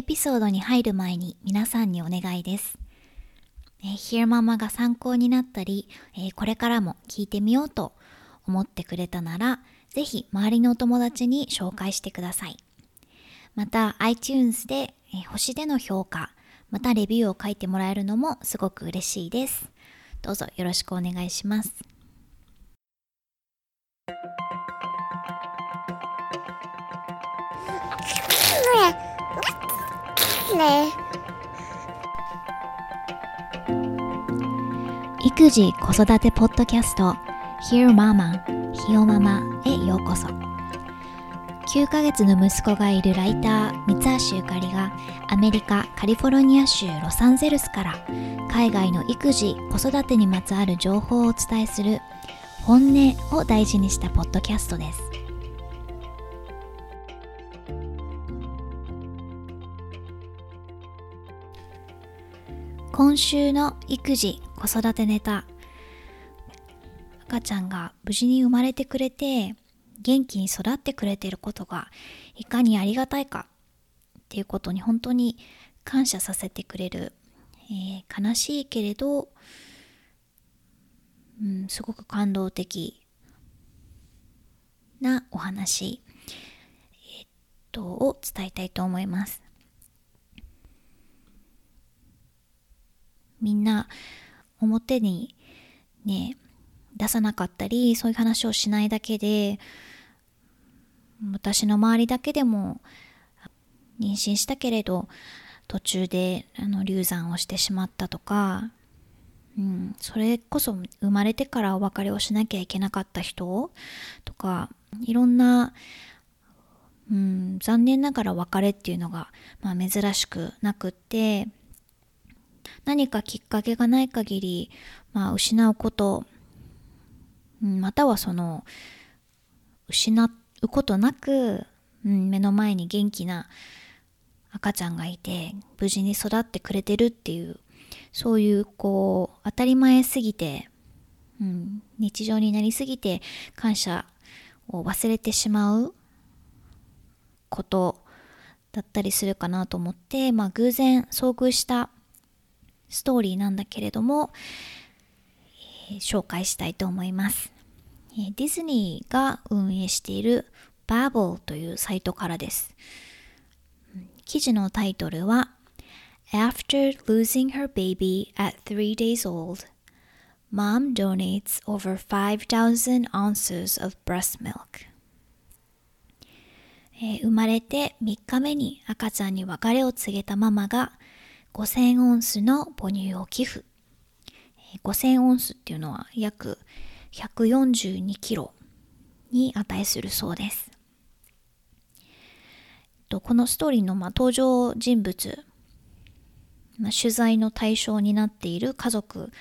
エピソードに入る前に皆さんにお願いです。えー、ヒアママが参考になったり、えー、これからも聞いてみようと思ってくれたなら、ぜひ周りのお友達に紹介してください。また iTunes で、えー、星での評価、またレビューを書いてもらえるのもすごく嬉しいです。どうぞよろしくお願いします。育児子育てポッドキャスト Hear Mama ひよママへようこそ。9ヶ月の息子がいるライター三橋ゆかりがアメリカカリフォルニア州ロサンゼルスから海外の育児子育てにまつわる情報をお伝えする本音を大事にしたポッドキャストです。今週の育児子育てネタ。赤ちゃんが無事に生まれてくれて元気に育ってくれていることがいかにありがたいか。っていうことに本当に感謝させてくれる、えー、悲しいけれど、うん、すごく感動的なお話、え、っとを伝えたいと思います。みんな表にね出さなかったりそういう話をしないだけで私の周りだけでも妊娠したけれど途中であの流産をしてしまったとか、うん、それこそ生まれてからお別れをしなきゃいけなかった人とかいろんな、うん、残念ながら別れっていうのが、まあ、珍しくなくって何かきっかけがない限り、まあ、失うことまたはその失うことなく、うん、目の前に元気な赤ちゃんがいて無事に育ってくれてるっていうそういうこう当たり前すぎて、うん、日常になりすぎて感謝を忘れてしまうことだったりするかなと思って、まあ、偶然遭遇したストーリーなんだけれども、えー、紹介したいと思います。えディズニーが運営している Babel というサイトからです。記事のタイトルは After losing her baby at three days old, mom donates over 5,000 ounces of breast milk. 生まれて3日目に赤ちゃんに別れを告げたママが5000オンスの母乳を寄付。5000オンスっていうのは約142キロに値するそうです。このストーリーの登場人物、取材の対象になっている家族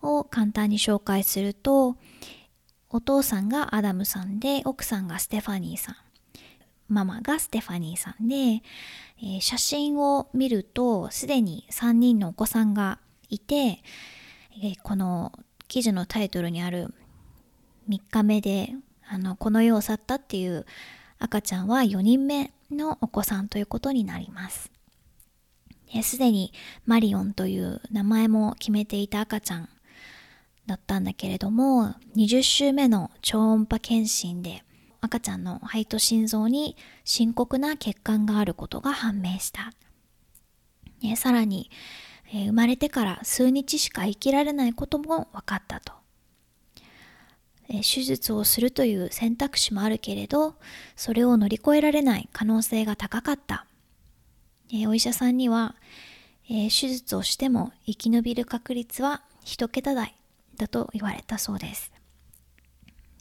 を簡単に紹介すると、お父さんがアダムさんで、奥さんがステファニーさん、ママがステファニーさんで、えー、写真を見るとすでに3人のお子さんがいて、えー、この記事のタイトルにある3日目であのこの世を去ったっていう赤ちゃんは4人目のお子さんということになります。すでにマリオンという名前も決めていた赤ちゃんだったんだけれども20週目の超音波検診で赤ちゃんの肺と心臓に深刻な血管があることが判明した。ね、さらに、えー、生まれてから数日しか生きられないことも分かったと。えー、手術をするという選択肢もあるけれど、それを乗り越えられない可能性が高かった。えー、お医者さんには、え手術をしても生き延びる確率は一桁台だと言われたそうです。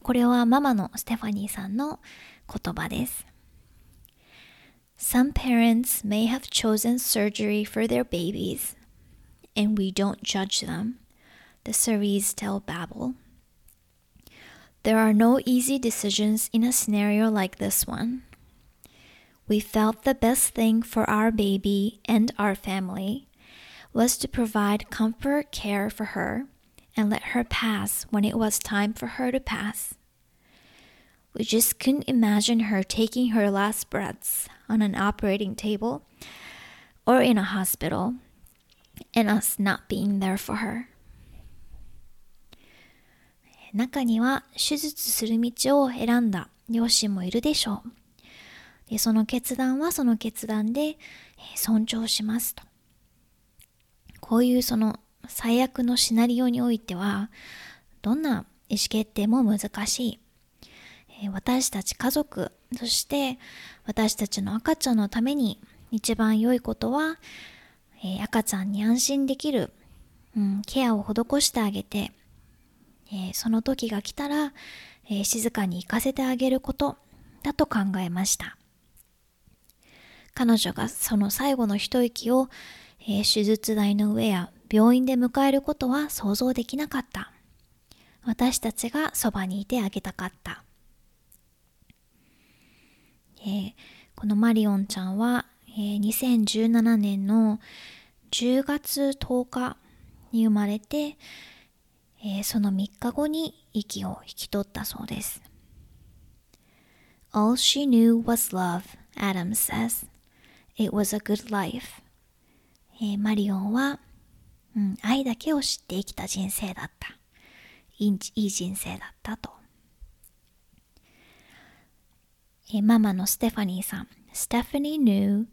これはママのステファニーさんの言葉です。Some parents may have chosen surgery for their babies, and we don't judge them, the series tell Babel. There are no easy decisions in a scenario like this one. We felt the best thing for our baby and our family was to provide comfort care for her and let her pass when it was time for her to pass. We just couldn't imagine her taking her last breaths on an operating table or in a hospital and us not being there for her. 中には手術する道を選んだ両親もいるでしょう。でその決断はその決断で尊重しますと。こういうその最悪のシナリオにおいてはどんな意思決定も難しい。私たち家族、そして私たちの赤ちゃんのために一番良いことは、え赤ちゃんに安心できる、うん、ケアを施してあげて、えその時が来たら、え静かに行かせてあげることだと考えました。彼女がその最後の一息を、え手術台の上や病院で迎えることは想像できなかった。私たちがそばにいてあげたかった。えー、このマリオンちゃんは、えー、2017年の10月10日に生まれて、えー、その3日後に息を引き取ったそうです。All she knew was love, Adam says. It was a good life. えー、マリオンは、うん、愛だけを知って生きた人生だった。いい人生だったと。えー、ママのステファニーさん。Stephanie knew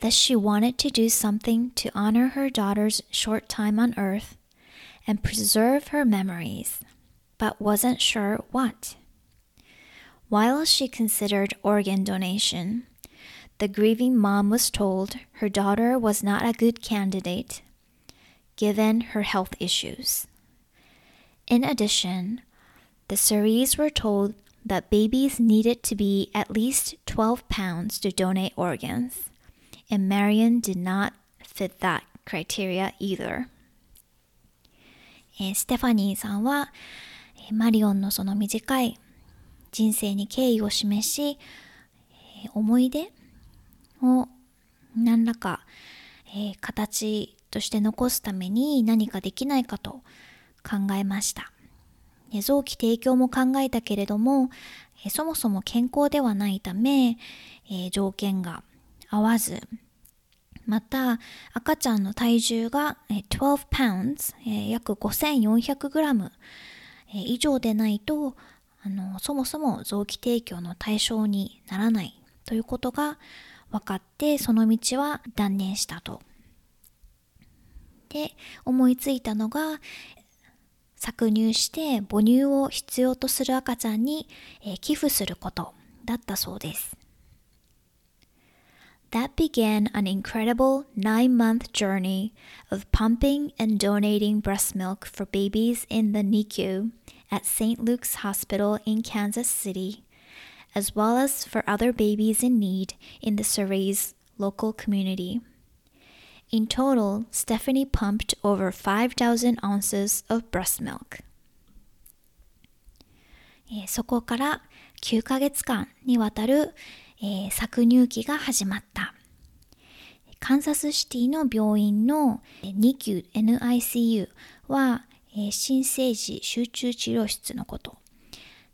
that she wanted to do something to honor her daughter's short time on earth and preserve her memories, but wasn't sure what. While she considered organ donation, the grieving mom was told her daughter was not a good candidate given her health issues. In addition, the Ceres were told that babies needed to be at least 12 pounds to donate organs, and Marion did not fit that criteria either. えー、ステファニーさんは、えー、マリオンのその短い人生に敬意を示し、えー、思い出を何らか、えー、形として残すために何かできないかと考えました。臓器提供も考えたけれども、え、そもそも健康ではないため、え、条件が合わず、また赤ちゃんの体重が12 pounds、え、約 5400g 以上でないとあのそもそも臓器提供の対象にならないということが分かってその道は断念したと。で思いついたのが搾乳して母乳を必要とする赤ちゃんに、えー、寄付することだったそうです。That began an incredible nine month journey of pumping and donating breast milk for babies in the NICU at St. Luke's Hospital in Kansas City as well as for other babies in need in the Surrey's local community. In total, Stephanie pumped over 5,000 ounces of breast milk. そこから9ヶ月間にわたる、えー、搾乳期が始まった。カンサスシティの病院の NICU, NICU は、えー、新生児集中治療室のこと。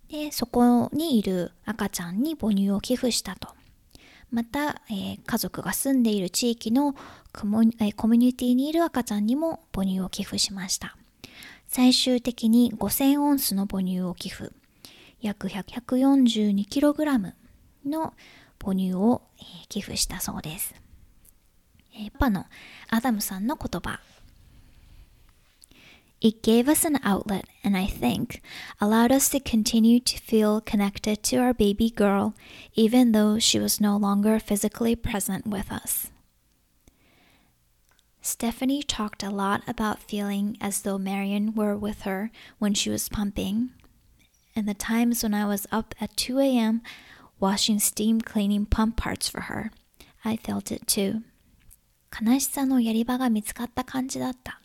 でそこにいる赤ちゃんに母乳を寄付したとまた、えー、家族が住んでいる地域のコミュニティにいる赤ちゃんにも母乳を寄付しました。最終的に5000オンスの母乳を寄付。約 142kg の母乳を、えー、寄付したそうです、えー、パのアダムさんの言葉。It gave us an outlet and I think allowed us to continue to feel connected to our baby girl even though she was no longer physically present with us. Stephanie talked a lot about feeling as though Marion were with her when she was pumping, and the times when I was up at 2 a.m. washing steam cleaning pump parts for her. I felt it too. 悲しさのやり場が見つかった感じだった。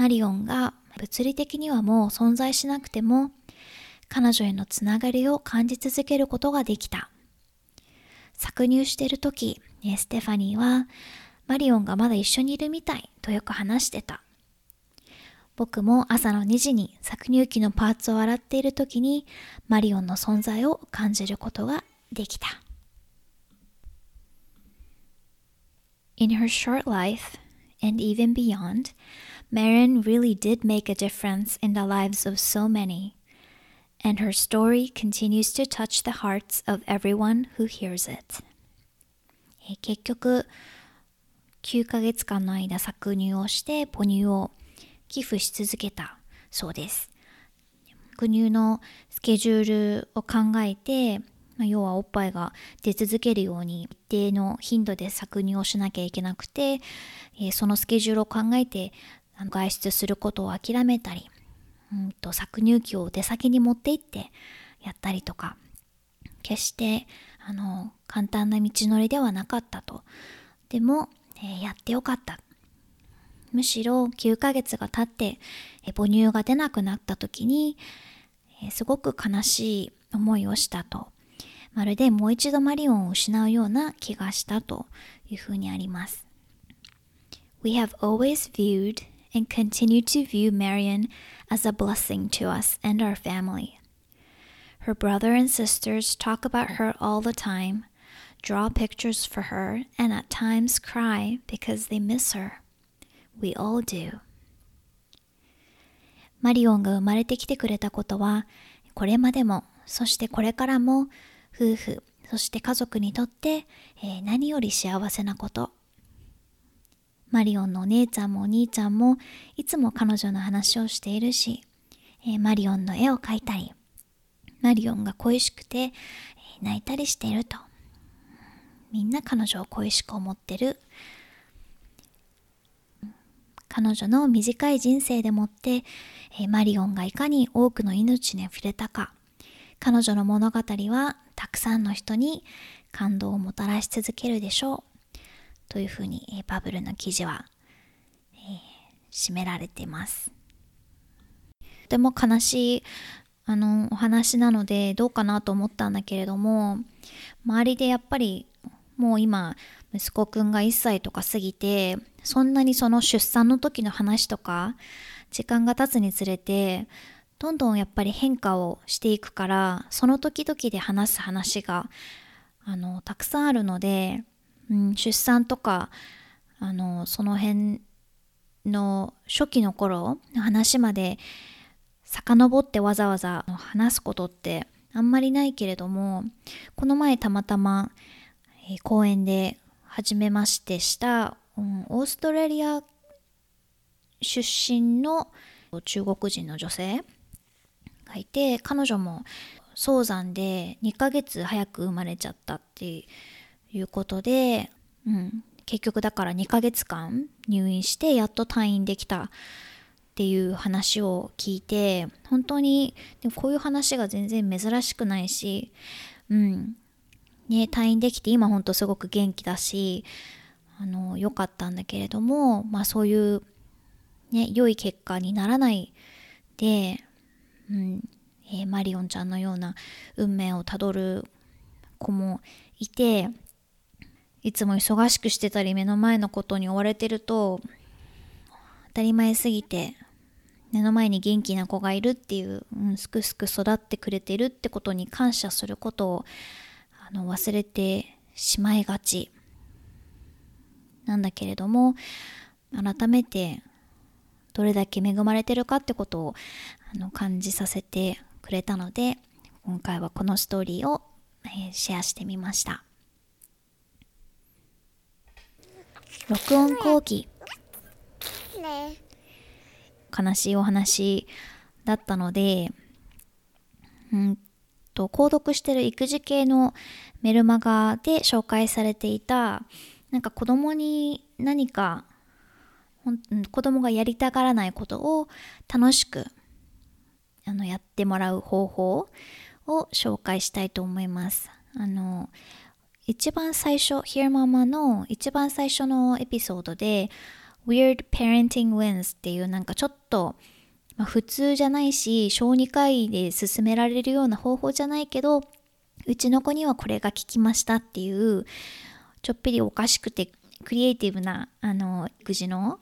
マリオンが物理的にはもう存在しなくても彼女へのつながりを感じ続けることができた。搾乳している時、ステファニーはマリオンがまだ一緒にいるみたいとよく話してた。僕も朝の2時に搾乳機のパーツを洗っている時にマリオンの存在を感じることができた。In her short life, and even beyond, Marin really did make a difference in the lives of so many, and her story continues to touch the hearts of everyone who hears it. 結局、9ヶ月間の間搾乳をして母乳を寄付し続けたそうです。搾乳のスケジュールを考えて、まあ、要はおっぱいが出続けるように一定の頻度で搾乳をしなきゃいけなくて、えー、そのスケジュールを考えてあの外出することを諦めたり、うんと搾乳機を出先に持って行ってやったりとか決してあの簡単な道のりではなかったと。でも、えー、やってよかった。むしろ9ヶ月が経って、え母乳が出なくなった時に、えすごく悲しい思いをしたと。まるでもう一度マリオンを失うような気がしたというふうにあります。We have always viewed and continue to view Marion as a blessing to us and our family. Her brother and sisters talk about her all the time, draw pictures for her, and at times cry because they miss her. We all do. マリオンが生まれてきてくれたことは、これまでも、そしてこれからも夫婦、そして家族にとって、えー、何より幸せなこと。 マリオンのお姉ちゃんもお兄ちゃんもいつも彼女の話をしているし、えー、マリオンの絵を描いたり、マリオンが恋しくて、えー、泣いたりしていると。みんな彼女を恋しく思ってる。彼女の短い人生でもって、えー、マリオンがいかに多くの命に触れたか、彼女の物語はたくさんの人に感動をもたらし続けるでしょう。というふうに、えバブルの記事は、えー、められています。とても悲しいあのお話なのでどうかなと思ったんだけれども周りでやっぱりもう今息子くんが1歳とか過ぎてそんなにその出産の時の話とか時間が経つにつれてどんどんやっぱり変化をしていくからその時々で話す話があのたくさんあるので、うん、出産とかあのその辺の初期の頃の話まで遡ってわざわざ話すことってあんまりないけれどもこの前たまたま、え、公園で初めましてした、うん、オーストラリア出身の中国人の女性がいて彼女も早産で2ヶ月早く生まれちゃったっていういうことで、うん、結局だから2ヶ月間入院してやっと退院できたっていう話を聞いて本当にでもこういう話が全然珍しくないし、うん。ね、退院できて今本当すごく元気だしあの良かったんだけれども、まあ、そういう、ね、良い結果にならないでうん、えー、マリオンちゃんのような運命をたどる子もいていつも忙しくしてたり目の前のことに追われてると当たり前すぎて目の前に元気な子がいるっていう、うん、すくすく育ってくれてるってことに感謝することをあの忘れてしまいがち。なんだけれども改めてどれだけ恵まれてるかってことをあの感じさせてくれたので今回はこのストーリーを、え、シェアしてみました。録音後期悲しいお話だったのでうんと購読してる育児系のメルマガで紹介されていたなんか子供に何か子供がやりたがらないことを楽しくあのやってもらう方法を紹介したいと思います。あの一番最初 Hear Mama の一番最初のエピソードで Weird Parenting Wins っていうなんかちょっと、ま、普通じゃないし小児科医で勧められるような方法じゃないけどうちの子にはこれが効きましたっていうちょっぴりおかしくてクリエイティブなあの育児の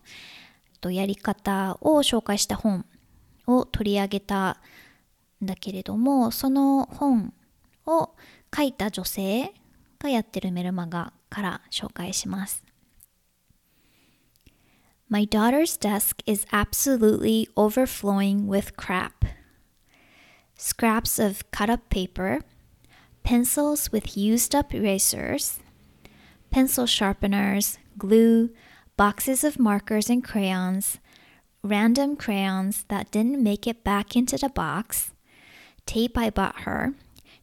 とやり方を紹介した本を取り上げたんだけれどもその本を書いた女性がやってるメルマガから紹介します。 My daughter's desk is absolutely overflowing with crap. Scraps of cut up paper, pencils with used up erasers, pencil sharpeners, glue, boxes of markers and crayons, random crayons that didn't make it back into the box, tape I bought her,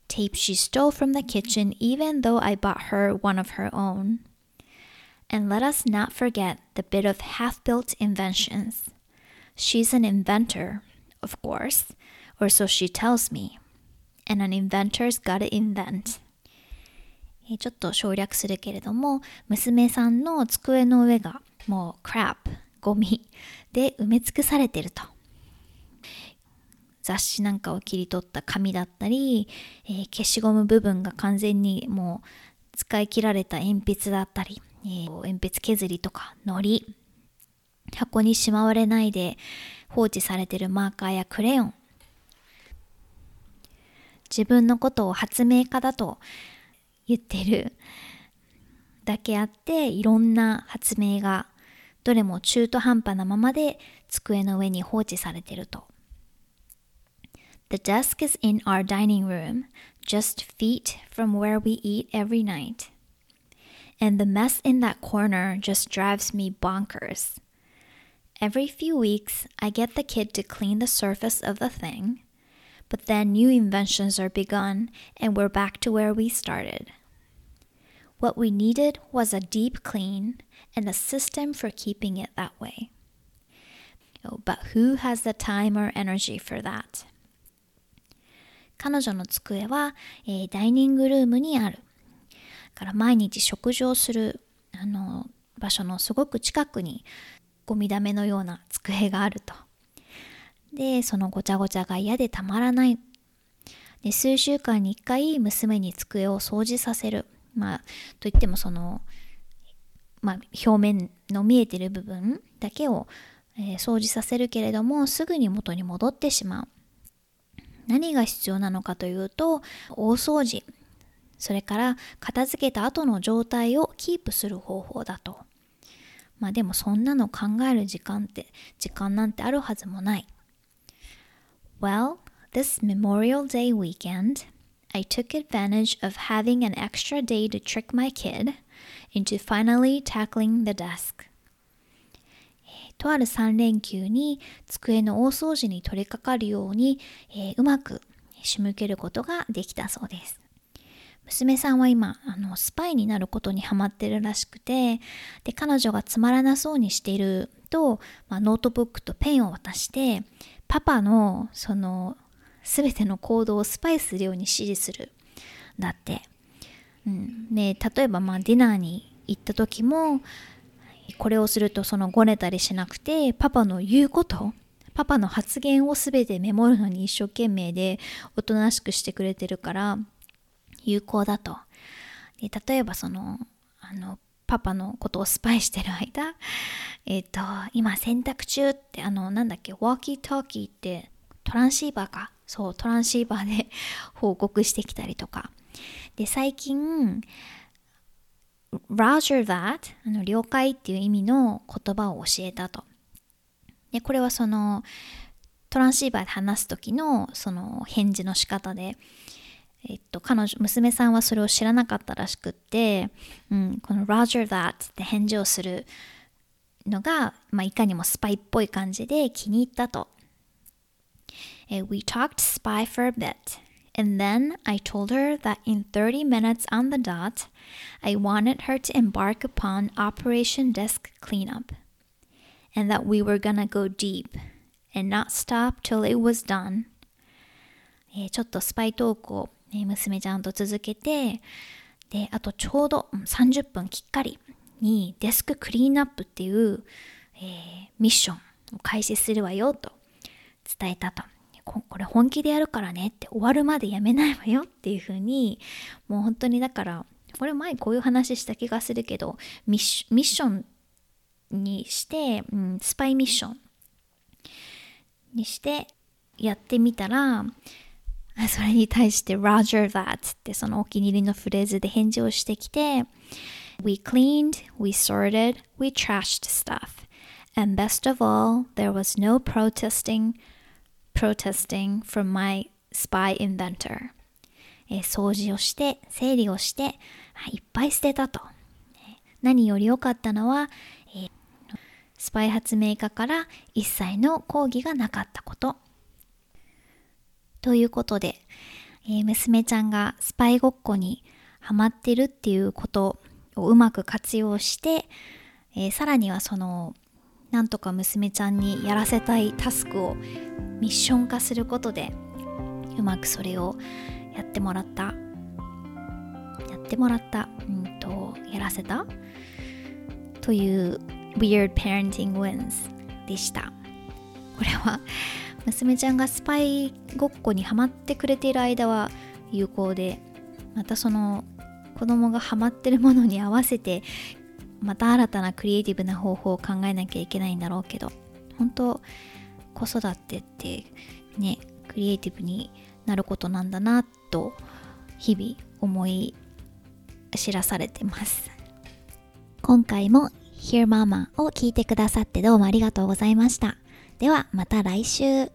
tape she stole from the kitchen even though I bought her one of her own. And let us not forget the bit of half built inventions. She's an inventor, of course, or so she tells me. And an inventor's gotta invent. ちょっと省略するけれども、娘さんの机の上がもう crap、ゴミで埋め尽くされてると。 雑誌なんかを切り取った紙だったり、えー、消しゴム部分が完全にもう使い切られた鉛筆だったり、えー、鉛筆削りとか糊箱にしまわれないで放置されてるマーカーやクレヨン自分のことを発明家だと言ってるだけあっていろんな発明がどれも中途半端なままで机の上に放置されてると。The desk is in our dining room, just feet from where we eat every night. and the mess in that corner just drives me bonkers. Every few weeks, I get the kid to clean the surface of the thing, but then new inventions are begun and we're back to where we started. What we needed was a deep clean and a system for keeping it that way. Oh, but who has the time or energy for that? 彼女の机は、えー、ダイニングルームにあるだ。から毎日食事をするあの場所のすごく近くにゴミだめのような机があると。で、そのごちゃごちゃが嫌でたまらない。で、数週間に1回娘に机を掃除させる。まあ、といってもその、まあ、表面の見えてる部分だけを、えー、掃除させるけれども、すぐに元に戻ってしまう。何が必要なのかというと、大掃除。それから片付けた後の状態をキープする方法だと。まあでもそんなの考える時間って、時間なんてあるはずもない。Well, this Memorial Day weekend, I took advantage of having an extra day to trick my kid into finally tackling the desk. とある3連休に机の大掃除に取り掛かるように、えー、うまく仕向けることができたそうです。娘さんは今あのスパイになることにハマってるらしくてで彼女がつまらなそうにしていると、まあ、ノートブックとペンを渡してパパのその全ての行動をスパイするように指示する。だって、うん、で例えばまあディナーに行った時もこれをするとそのごねたりしなくてパパの言うことパパの発言を全てメモるのに一生懸命でおとなしくしてくれてるから有効だと。で例えばそのあのパパのことをスパイしてる間、えっ、ー、と、今洗濯中って、あの、なんだっけ、ウォーキートーキーってトランシーバーか。そう、トランシーバーで報告してきたりとか。で、最近、Roger that あの了解っていう意味の言葉を教えたと。で、これはそのトランシーバーで話す時のその返事の仕方で、えっと、彼女、娘さんはそれを知らなかったらしくって、うん、この Roger that って返事をするのが、まあ、いかにもスパイっぽい感じで気に入ったと。We talked spy for a bit. And then I told her that in 30 minutes on the dot, I wanted her to embark upon Operation Desk Cleanup. And that we were gonna go deep and not stop till it was done. えー、ちょっとスパイトークをえ娘ちゃんと続けてであとちょうど30分きっかりにデスククリーンアップっていう、えー、ミッションを開始するわよと伝えたと。 これ本気でやるからねって終わるまでやめないわよっていうふうにもう本当にだからこれ前こういう話した気がするけどミッションにして、うん、スパイミッションにしてやってみたらそれに対して Roger that ってそのお気に入りのフレーズで返事をしてきて We cleaned, we sorted, we trashed stuff. And best of all, there was no protesting, protesting from my spy inventor. えー掃除をして、整理をして、いいっぱい捨てたと。何より良かったのは、えースパイ発明家から一切の抗議がなかったこと。ということで、えー娘ちゃんがスパイごっこにハマってるっていうことをうまく活用して、えーさらにはそのなんとか娘ちゃんにやらせたいタスクをミッション化することでうまくそれをやってもらった。やってもらった。うんとやらせた。という Weird Parenting Wins でした。これは娘ちゃんがスパイごっこにハマってくれている間は有効でまたその子供がハマってるものに合わせてまた新たなクリエイティブな方法を考えなきゃいけないんだろうけど本当子育てってねクリエイティブになることなんだなと日々思い知らされてます。今回も Hear Mama を聞いてくださってどうもありがとうございました。ではまた来週。